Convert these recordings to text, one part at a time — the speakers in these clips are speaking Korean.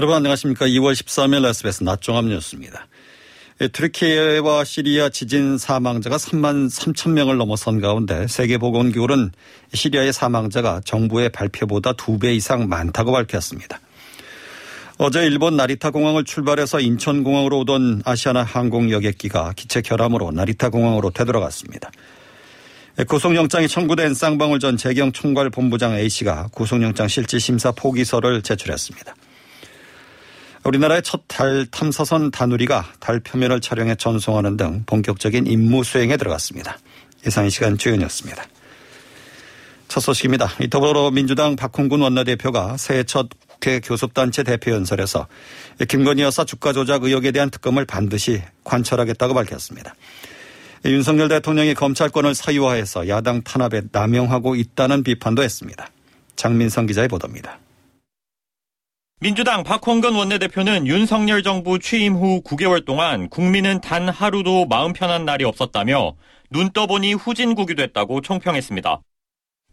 여러분 안녕하십니까. 2월 13일 SBS 낮종합 뉴스입니다. 트르키예와 시리아 지진 사망자가 3만 3천 명을 넘어선 가운데 세계보건기구는 시리아의 사망자가 정부의 발표보다 2배 이상 많다고 밝혔습니다. 어제 일본 나리타 공항을 출발해서 인천 공항으로 오던 아시아나 항공 여객기가 기체 결함으로 나리타 공항으로 되돌아갔습니다. 구속영장이 청구된 쌍방울 전 재경 총괄본부장 A씨가 구속영장 실질 심사 포기서를 제출했습니다. 우리나라의 첫 달 탐사선 다누리가 달 표면을 촬영해 전송하는 등 본격적인 임무 수행에 들어갔습니다. 예상 이 시간 주연이었습니다. 첫 소식입니다. 더불어민주당 박홍근 원내대표가 새해 첫 국회 교섭단체 대표 연설에서 김건희 여사 주가 조작 의혹에 대한 특검을 반드시 관철하겠다고 밝혔습니다. 윤석열 대통령이 검찰권을 사유화해서 야당 탄압에 남용하고 있다는 비판도 했습니다. 장민성 기자의 보도입니다. 민주당 박홍근 원내대표는 윤석열 정부 취임 후 9개월 동안 국민은 단 하루도 마음 편한 날이 없었다며 눈 떠보니 후진국이 됐다고 총평했습니다.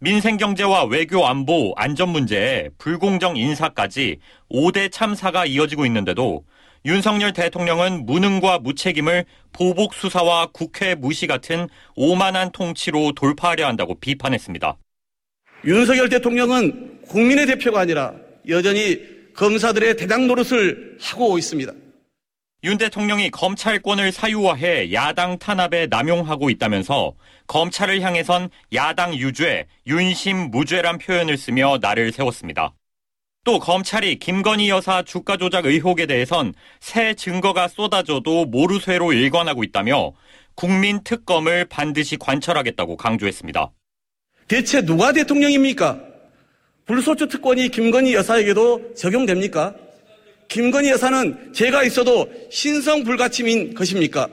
민생경제와 외교 안보, 안전 문제에 불공정 인사까지 5대 참사가 이어지고 있는데도 윤석열 대통령은 무능과 무책임을 보복 수사와 국회 무시 같은 오만한 통치로 돌파하려 한다고 비판했습니다. 윤석열 대통령은 국민의 대표가 아니라 여전히 검사들의 대당 노릇을 하고 있습니다. 윤 대통령이 검찰권을 사유화해 야당 탄압에 남용하고 있다면서 검찰을 향해선 야당 유죄, 윤심 무죄란 표현을 쓰며 나를 세웠습니다. 또 검찰이 김건희 여사 주가 조작 의혹에 대해선 새 증거가 쏟아져도 모르쇠로 일관하고 있다며 국민 특검을 반드시 관철하겠다고 강조했습니다. 대체 누가 대통령입니까? 불소추 특권이 김건희 여사에게도 적용됩니까? 김건희 여사는 제가 있어도 신성 불가침인 것입니까?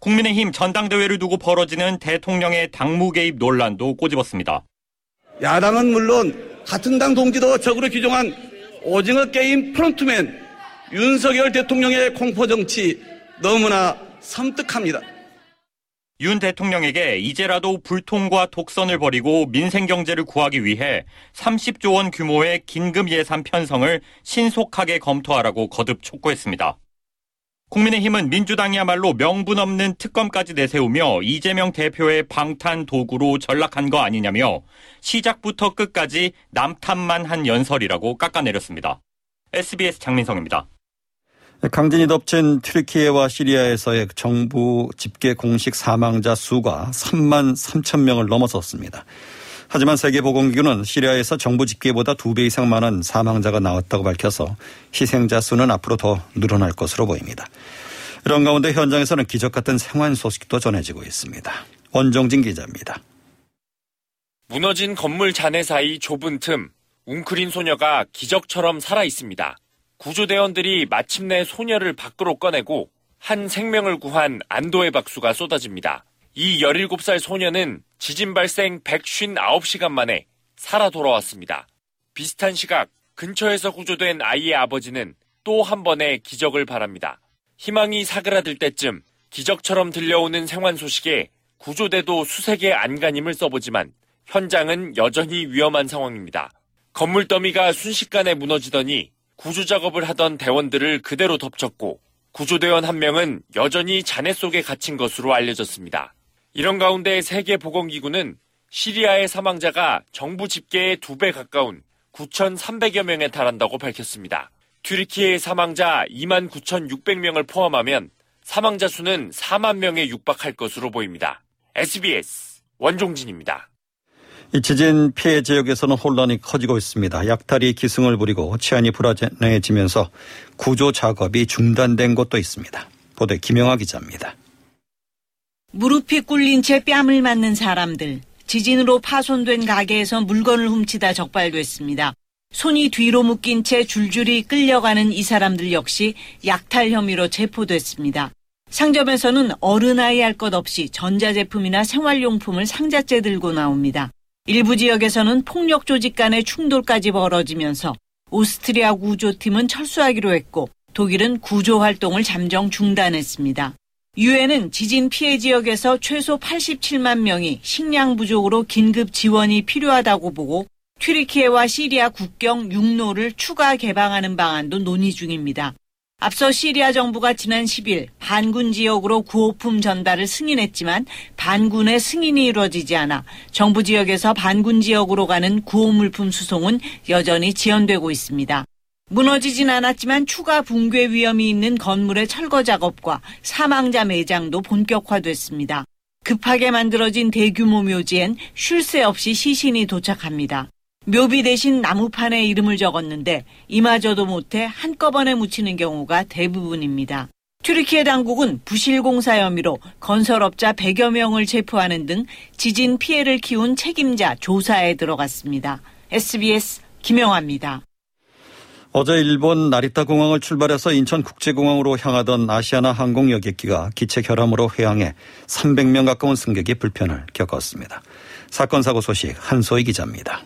국민의힘 전당대회를 두고 벌어지는 대통령의 당무 개입 논란도 꼬집었습니다. 야당은 물론 같은 당 동지도 적으로 규정한 오징어 게임 프론트맨 윤석열 대통령의 공포 정치 너무나 섬뜩합니다. 윤 대통령에게 이제라도 불통과 독선을 벌이고 민생 경제를 구하기 위해 30조 원 규모의 긴급 예산 편성을 신속하게 검토하라고 거듭 촉구했습니다. 국민의힘은 민주당이야말로 명분 없는 특검까지 내세우며 이재명 대표의 방탄 도구로 전락한 거 아니냐며 시작부터 끝까지 남탓만 한 연설이라고 깎아내렸습니다. SBS 장민성입니다. 강진이 덮친 튀르키예와 시리아에서의 정부 집계 공식 사망자 수가 3만 3천 명을 넘어섰습니다. 하지만 세계보건기구는 시리아에서 정부 집계보다 두배 이상 많은 사망자가 나왔다고 밝혀서 희생자 수는 앞으로 더 늘어날 것으로 보입니다. 이런 가운데 현장에서는 기적 같은 생환 소식도 전해지고 있습니다. 원정진 기자입니다. 무너진 건물 잔해 사이 좁은 틈, 웅크린 소녀가 기적처럼 살아 있습니다. 구조대원들이 마침내 소녀를 밖으로 꺼내고 한 생명을 구한 안도의 박수가 쏟아집니다. 이 17살 소녀는 지진 발생 159시간 만에 살아 돌아왔습니다. 비슷한 시각 근처에서 구조된 아이의 아버지는 또 한 번의 기적을 바랍니다. 희망이 사그라들 때쯤 기적처럼 들려오는 생환 소식에 구조대도 수색의 안간힘을 써보지만 현장은 여전히 위험한 상황입니다. 건물 더미가 순식간에 무너지더니 구조 작업을 하던 대원들을 그대로 덮쳤고 구조대원 한 명은 여전히 잔해 속에 갇힌 것으로 알려졌습니다. 이런 가운데 세계보건기구는 시리아의 사망자가 정부 집계의 두 배 가까운 9,300여 명에 달한다고 밝혔습니다. 튀르키예의 사망자 2만 9,600명을 포함하면 사망자 수는 4만 명에 육박할 것으로 보입니다. SBS 원종진입니다. 이 지진 피해 지역에서는 혼란이 커지고 있습니다. 약탈이 기승을 부리고 치안이 불안해지면서 구조 작업이 중단된 곳도 있습니다. 보도에 김영아 기자입니다. 무릎이 꿇린 채 뺨을 맞는 사람들. 지진으로 파손된 가게에서 물건을 훔치다 적발됐습니다. 손이 뒤로 묶인 채 줄줄이 끌려가는 이 사람들 역시 약탈 혐의로 체포됐습니다. 상점에서는 어른아이 할 것 없이 전자제품이나 생활용품을 상자째 들고 나옵니다. 일부 지역에서는 폭력 조직 간의 충돌까지 벌어지면서 오스트리아 구조팀은 철수하기로 했고 독일은 구조 활동을 잠정 중단했습니다. 유엔은 지진 피해 지역에서 최소 87만 명이 식량 부족으로 긴급 지원이 필요하다고 보고 튀르키예와 시리아 국경 육로를 추가 개방하는 방안도 논의 중입니다. 앞서 시리아 정부가 지난 10일 반군 지역으로 구호품 전달을 승인했지만 반군의 승인이 이루어지지 않아 정부 지역에서 반군 지역으로 가는 구호물품 수송은 여전히 지연되고 있습니다. 무너지진 않았지만 추가 붕괴 위험이 있는 건물의 철거 작업과 사망자 매장도 본격화됐습니다. 급하게 만들어진 대규모 묘지엔 쉴 새 없이 시신이 도착합니다. 묘비 대신 나무판에 이름을 적었는데 이마저도 못해 한꺼번에 묻히는 경우가 대부분입니다. 튀르키예 당국은 부실공사 혐의로 건설업자 100여 명을 체포하는 등 지진 피해를 키운 책임자 조사에 들어갔습니다. SBS 김영아입니다. 어제 일본 나리타 공항을 출발해서 인천 국제공항으로 향하던 아시아나 항공 여객기가 기체 결함으로 회항해 300명 가까운 승객이 불편을 겪었습니다. 사건 사고 소식 한소희 기자입니다.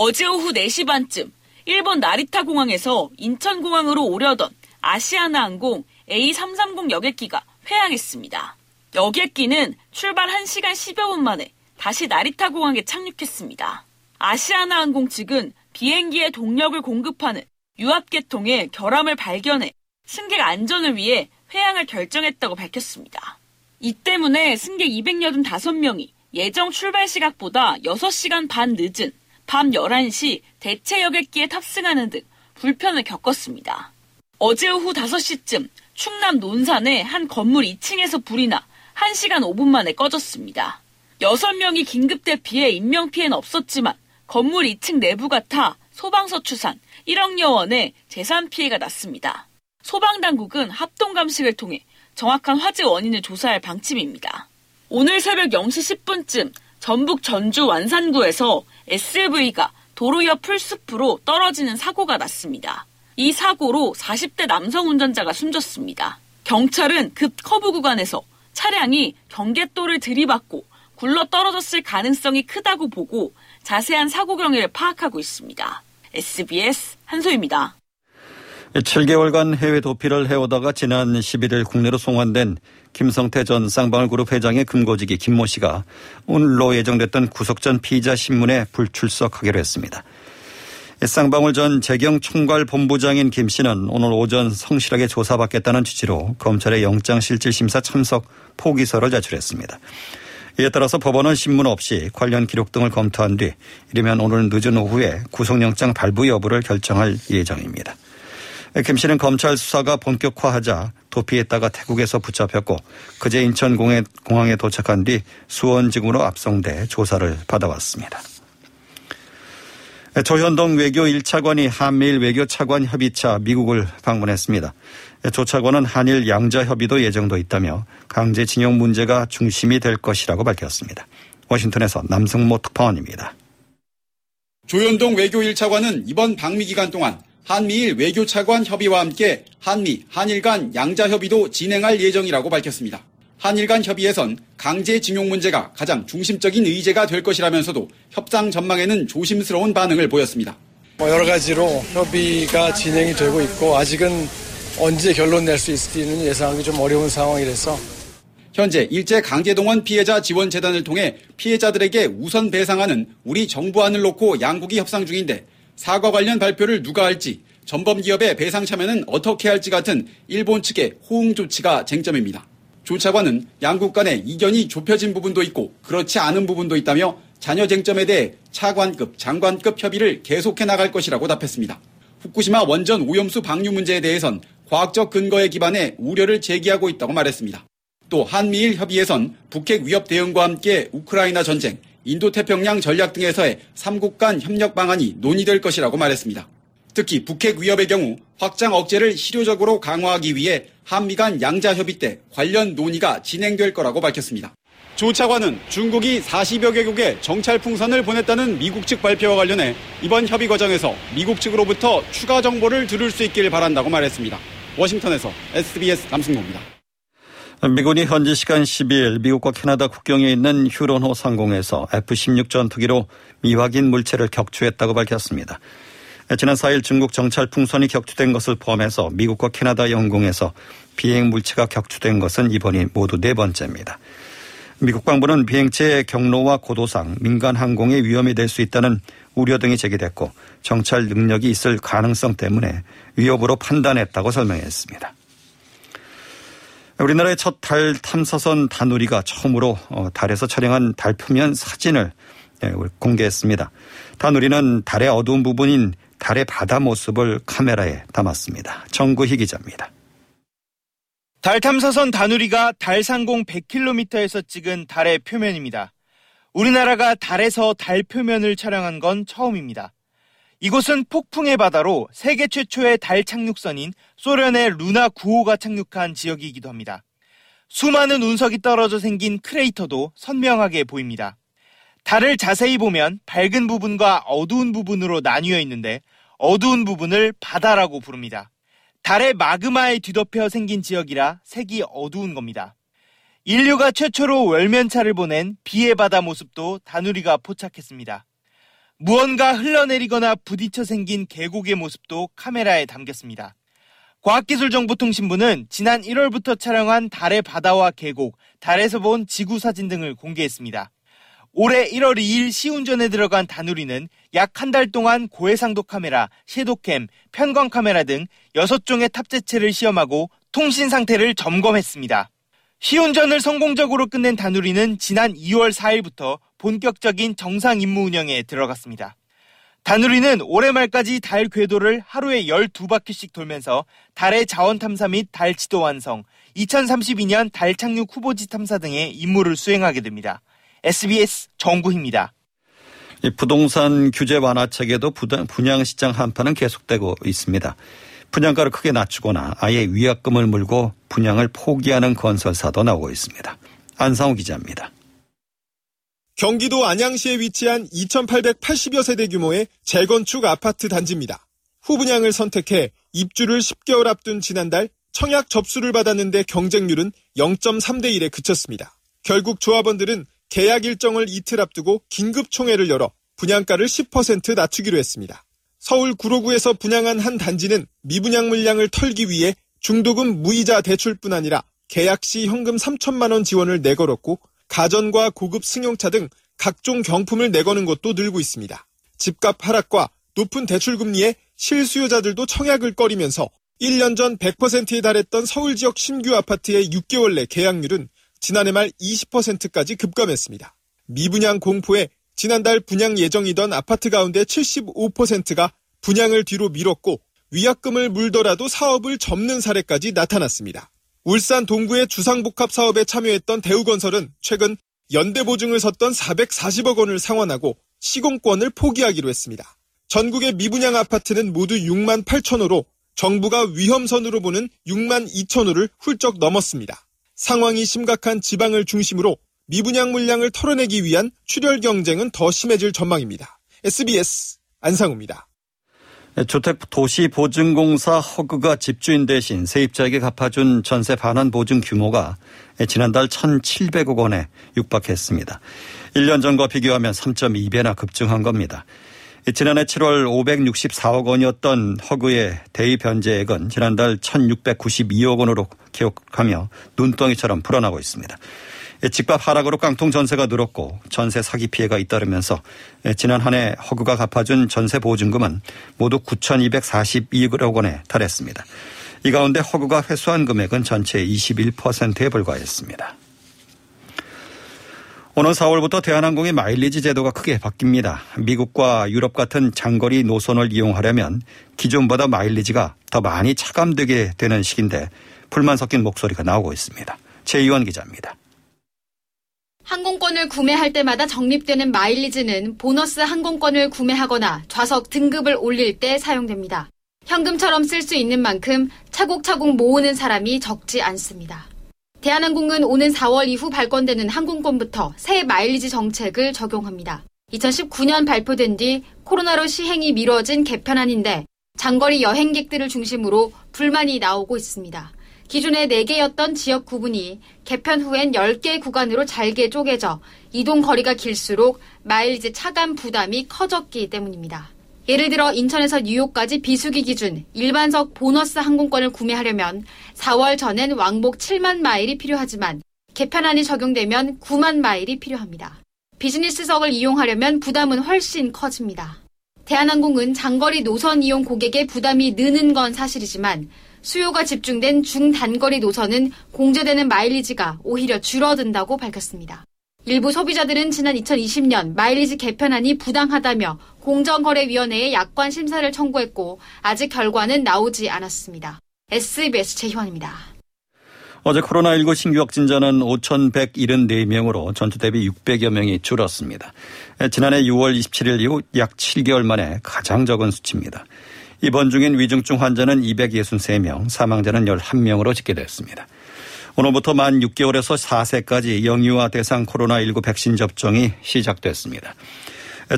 어제 오후 4시 반쯤 일본 나리타 공항에서 인천공항으로 오려던 아시아나 항공 A330 여객기가 회항했습니다. 여객기는 출발 1시간 10여 분 만에 다시 나리타 공항에 착륙했습니다. 아시아나 항공 측은 비행기의 동력을 공급하는 유압계통에 결함을 발견해 승객 안전을 위해 회항을 결정했다고 밝혔습니다. 이 때문에 승객 285명이 예정 출발 시각보다 6시간 반 늦은 밤 11시 대체 여객기에 탑승하는 등 불편을 겪었습니다. 어제 오후 5시쯤 충남 논산의 한 건물 2층에서 불이 나 1시간 5분 만에 꺼졌습니다. 6명이 긴급 대피해 인명피해는 없었지만 건물 2층 내부가 타 소방서 추산 1억여 원의 재산 피해가 났습니다. 소방당국은 합동감식을 통해 정확한 화재 원인을 조사할 방침입니다. 오늘 새벽 0시 10분쯤 전북 전주 완산구에서 SUV가 도로 옆 풀숲으로 떨어지는 사고가 났습니다. 이 사고로 40대 남성 운전자가 숨졌습니다. 경찰은 급 커브 구간에서 차량이 경계도를 들이받고 굴러 떨어졌을 가능성이 크다고 보고 자세한 사고 경위를 파악하고 있습니다. SBS 한소입니다. 7개월간 해외 도피를 해오다가 지난 11일 국내로 송환된 김성태 전 쌍방울그룹 회장의 금고지기 김모 씨가 오늘로 예정됐던 구속 전 피의자 신문에 불출석하기로 했습니다. 쌍방울 전 재경 총괄 본부장인 김 씨는 오늘 오전 성실하게 조사받겠다는 취지로 검찰의 영장실질심사 참석 포기서를 제출했습니다. 이에 따라서 법원은 신문 없이 관련 기록 등을 검토한 뒤 이르면 오늘 늦은 오후에 구속영장 발부 여부를 결정할 예정입니다. 김 씨는 검찰 수사가 본격화하자 도피했다가 태국에서 붙잡혔고 그제 인천공항에 도착한 뒤 수원지구로 압송돼 조사를 받아왔습니다. 조현동 외교 1차관이 한미일 외교 차관 협의차 미국을 방문했습니다. 조 차관은 한일 양자 협의도 예정도 있다며 강제징용 문제가 중심이 될 것이라고 밝혔습니다. 워싱턴에서 남승모 특파원입니다. 조현동 외교 1차관은 이번 방미 기간 동안 한미일 외교차관 협의와 함께 한미, 한일 간 양자 협의도 진행할 예정이라고 밝혔습니다. 한일 간 협의에선 강제징용 문제가 가장 중심적인 의제가 될 것이라면서도 협상 전망에는 조심스러운 반응을 보였습니다. 뭐 여러 가지로 협의가 진행이 되고 있고 아직은 언제 결론 낼 수 있을지는 예상하기 좀 어려운 상황이라서 현재 일제 강제동원 피해자 지원 재단을 통해 피해자들에게 우선 배상하는 우리 정부안을 놓고 양국이 협상 중인데 사과 관련 발표를 누가 할지 전범 기업의 배상 참여는 어떻게 할지 같은 일본 측의 호응 조치가 쟁점입니다. 조 차관은 양국 간의 이견이 좁혀진 부분도 있고 그렇지 않은 부분도 있다며 자녀 쟁점에 대해 차관급, 장관급 협의를 계속해 나갈 것이라고 답했습니다. 후쿠시마 원전 오염수 방류 문제에 대해선 과학적 근거에 기반해 우려를 제기하고 있다고 말했습니다. 또 한미일 협의에선 북핵 위협 대응과 함께 우크라이나 전쟁, 인도태평양 전략 등에서의 3국 간 협력 방안이 논의될 것이라고 말했습니다. 특히 북핵 위협의 경우 확장 억제를 실효적으로 강화하기 위해 한미 간 양자 협의 때 관련 논의가 진행될 거라고 밝혔습니다. 조 차관은 중국이 40여 개국에 정찰 풍선을 보냈다는 미국 측 발표와 관련해 이번 협의 과정에서 미국 측으로부터 추가 정보를 들을 수 있기를 바란다고 말했습니다. 워싱턴에서 SBS 남승모입니다. 미군이 현지 시간 12일 미국과 캐나다 국경에 있는 휴론호 상공에서 F-16 전투기로 미확인 물체를 격추했다고 밝혔습니다. 지난 4일 중국 정찰 풍선이 격추된 것을 포함해서 미국과 캐나다 영공에서 비행 물체가 격추된 것은 이번이 모두 네 번째입니다. 미국 광부는 비행체의 경로와 고도상 민간 항공의 위험이 될 수 있다는 우려 등이 제기됐고 정찰 능력이 있을 가능성 때문에 위협으로 판단했다고 설명했습니다. 우리나라의 첫 달 탐사선 다누리가 처음으로 어, 달에서 촬영한 달 표면 사진을 예, 공개했습니다. 다누리는 달의 어두운 부분인 달의 바다 모습을 카메라에 담았습니다. 정구희 기자입니다. 달 탐사선 다누리가 달 상공 100km에서 찍은 달의 표면입니다. 우리나라가 달에서 달 표면을 촬영한 건 처음입니다. 이곳은 폭풍의 바다로 세계 최초의 달 착륙선인 소련의 루나 9호가 착륙한 지역이기도 합니다. 수많은 운석이 떨어져 생긴 크레이터도 선명하게 보입니다. 달을 자세히 보면 밝은 부분과 어두운 부분으로 나뉘어 있는데 어두운 부분을 바다라고 부릅니다. 달의 마그마에 뒤덮여 생긴 지역이라 색이 어두운 겁니다. 인류가 최초로 월면차를 보낸 비의 바다 모습도 다누리가 포착했습니다. 무언가 흘러내리거나 부딪혀 생긴 계곡의 모습도 카메라에 담겼습니다. 과학기술정보통신부는 지난 1월부터 촬영한 달의 바다와 계곡, 달에서 본 지구 사진 등을 공개했습니다. 올해 1월 2일 시운전에 들어간 다누리는 약 한 달 동안 고해상도 카메라, 섀도캠, 편광 카메라 등 6종의 탑재체를 시험하고 통신 상태를 점검했습니다. 시운전을 성공적으로 끝낸 다누리는 지난 2월 4일부터 본격적인 정상 임무 운영에 들어갔습니다. 다누리는 올해 말까지 달 궤도를 하루에 12바퀴씩 돌면서 달의 자원 탐사 및 달 지도 완성, 2032년 달 착륙 후보지 탐사 등의 임무를 수행하게 됩니다. SBS 정구입니다. 부동산 규제 완화책에도 분양시장 한파는 계속되고 있습니다. 분양가를 크게 낮추거나 아예 위약금을 물고 분양을 포기하는 건설사도 나오고 있습니다. 안상우 기자입니다. 경기도 안양시에 위치한 2,880여 세대 규모의 재건축 아파트 단지입니다. 후분양을 선택해 입주를 10개월 앞둔 지난달 청약 접수를 받았는데 경쟁률은 0.3대 1에 그쳤습니다. 결국 조합원들은 계약 일정을 이틀 앞두고 긴급 총회를 열어 분양가를 10% 낮추기로 했습니다. 서울 구로구에서 분양한 한 단지는 미분양 물량을 털기 위해 중도금 무이자 대출뿐 아니라 계약 시 현금 3천만 원 지원을 내걸었고 가전과 고급 승용차 등 각종 경품을 내거는 것도 늘고 있습니다. 집값 하락과 높은 대출 금리에 실수요자들도 청약을 꺼리면서 1년 전 100%에 달했던 서울 지역 신규 아파트의 6개월 내 계약률은 지난해 말 20%까지 급감했습니다. 미분양 공포에 지난달 분양 예정이던 아파트 가운데 75%가 분양을 뒤로 미뤘고 위약금을 물더라도 사업을 접는 사례까지 나타났습니다. 울산 동구의 주상복합 사업에 참여했던 대우건설은 최근 연대보증을 섰던 440억 원을 상환하고 시공권을 포기하기로 했습니다. 전국의 미분양 아파트는 모두 6만 8천 호로 정부가 위험선으로 보는 6만 2천 호를 훌쩍 넘었습니다. 상황이 심각한 지방을 중심으로 미분양 물량을 털어내기 위한 출혈 경쟁은 더 심해질 전망입니다. SBS 안상우입니다. 주택도시보증공사 허그가 집주인 대신 세입자에게 갚아준 전세 반환 보증 규모가 지난달 1,700억 원에 육박했습니다. 1년 전과 비교하면 3.2배나 급증한 겁니다. 지난해 7월 564억 원이었던 허그의 대입 현재액은 지난달 1,692억 원으로 기록하며 눈덩이처럼 불어나고 있습니다. 집값 하락으로 깡통 전세가 늘었고 전세 사기 피해가 잇따르면서 지난 한 해 허그가 갚아준 전세 보증금은 모두 9,242억 원에 달했습니다. 이 가운데 허그가 회수한 금액은 전체의 21%에 불과했습니다. 오는 4월부터 대한항공의 마일리지 제도가 크게 바뀝니다. 미국과 유럽 같은 장거리 노선을 이용하려면 기존보다 마일리지가 더 많이 차감되게 되는 시기인데 불만 섞인 목소리가 나오고 있습니다. 최의원 기자입니다. 항공권을 구매할 때마다 적립되는 마일리지는 보너스 항공권을 구매하거나 좌석 등급을 올릴 때 사용됩니다. 현금처럼 쓸 수 있는 만큼 차곡차곡 모으는 사람이 적지 않습니다. 대한항공은 오는 4월 이후 발권되는 항공권부터 새 마일리지 정책을 적용합니다. 2019년 발표된 뒤 코로나로 시행이 미뤄진 개편안인데 장거리 여행객들을 중심으로 불만이 나오고 있습니다. 기존에 4개였던 지역 구분이 개편 후엔 10개 구간으로 잘게 쪼개져 이동 거리가 길수록 마일리지 차감 부담이 커졌기 때문입니다. 예를 들어 인천에서 뉴욕까지 비수기 기준 일반석 보너스 항공권을 구매하려면 4월 전엔 왕복 7만 마일이 필요하지만 개편안이 적용되면 9만 마일이 필요합니다. 비즈니스석을 이용하려면 부담은 훨씬 커집니다. 대한항공은 장거리 노선 이용 고객의 부담이 느는 건 사실이지만 수요가 집중된 중단거리 노선은 공제되는 마일리지가 오히려 줄어든다고 밝혔습니다. 일부 소비자들은 지난 2020년 마일리지 개편안이 부당하다며 공정거래위원회에 약관 심사를 청구했고 아직 결과는 나오지 않았습니다. SBS 최희원입니다. 어제 코로나19 신규 확진자는 5,174명으로 전주 대비 600여 명이 줄었습니다. 지난해 6월 27일 이후 약 7개월 만에 가장 적은 수치입니다. 입원 중인 위중증 환자는 263명, 사망자는 11명으로 집계됐습니다. 오늘부터 만 6개월에서 4세까지 영유아 대상 코로나19 백신 접종이 시작됐습니다.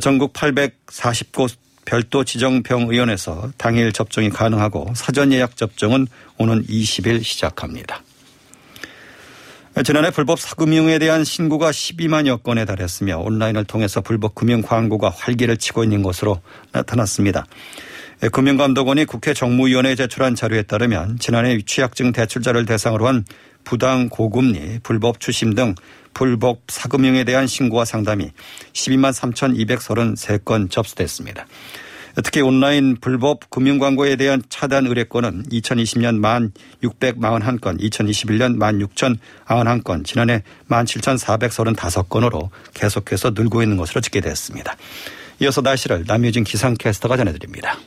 전국 849곳 별도 지정병의원에서 당일 접종이 가능하고 사전 예약 접종은 오는 20일 시작합니다. 지난해 불법 사금융에 대한 신고가 12만여 건에 달했으며 온라인을 통해서 불법 금융 광고가 활기를 치고 있는 것으로 나타났습니다. 금융감독원이 국회 정무위원회에 제출한 자료에 따르면 지난해 취약증 대출자를 대상으로 한 부당 고금리, 불법 추심 등 불법 사금융에 대한 신고와 상담이 12만 3,233건 접수됐습니다. 특히 온라인 불법 금융 광고에 대한 차단 의뢰건은 2020년 만 641건, 2021년 만 6,091건, 지난해 만 7,435건으로 계속해서 늘고 있는 것으로 집계됐습니다. 이어서 날씨를 남유진 기상캐스터가 전해드립니다.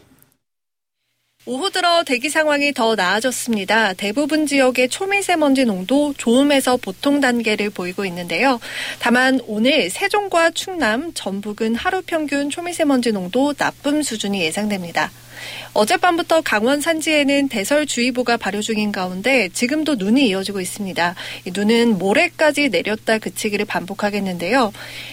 오후 들어 대기 상황이 더 나아졌습니다. 대부분 지역의 초미세먼지 농도 좋음에서 보통 단계를 보이고 있는데요. 다만 오늘 세종과 충남, 전북은 하루 평균 초미세먼지 농도 나쁨 수준이 예상됩니다. 어젯밤부터 강원 산지에는 대설주의보가 발효 중인 가운데 지금도 눈이 이어지고 있습니다. 눈은 모레까지 내렸다 그치기를 반복하겠는데요.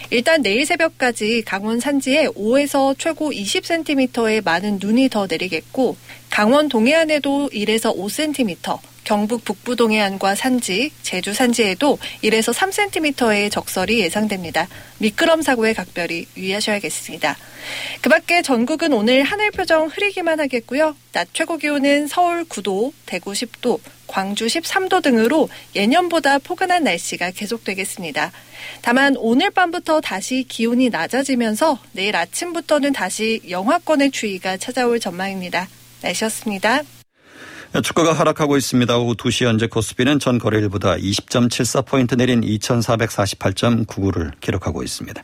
일단 내일 새벽까지 강원 산지에 5에서 최고 20cm의 많은 눈이 더 내리겠고 강원 동해안에도 1에서 5cm, 경북 북부 동해안과 산지, 제주 산지에도 1에서 3cm의 적설이 예상됩니다. 미끄럼 사고에 각별히 유의하셔야겠습니다. 그 밖에 전국은 오늘 하늘 표정 흐리기만 하겠고요. 낮 최고 기온은 서울 9도, 대구 10도, 광주 13도 등으로 예년보다 포근한 날씨가 계속되겠습니다. 다만 오늘 밤부터 다시 기온이 낮아지면서 내일 아침부터는 다시 영하권의 추위가 찾아올 전망입니다. 날씨였습니다. 주가가 하락하고 있습니다. 오후 2시 현재 코스피는 전 거래일보다 20.74포인트 내린 2448.99를 기록하고 있습니다.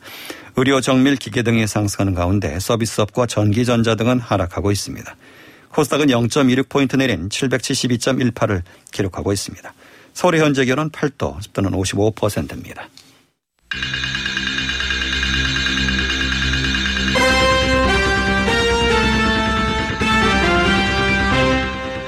의료, 정밀, 기계 등이 상승하는 가운데 서비스업과 전기전자 등은 하락하고 있습니다. 코스닥은 0.26포인트 내린 772.18을 기록하고 있습니다. 서울의 현재 기온은 8도, 습도는 55%입니다.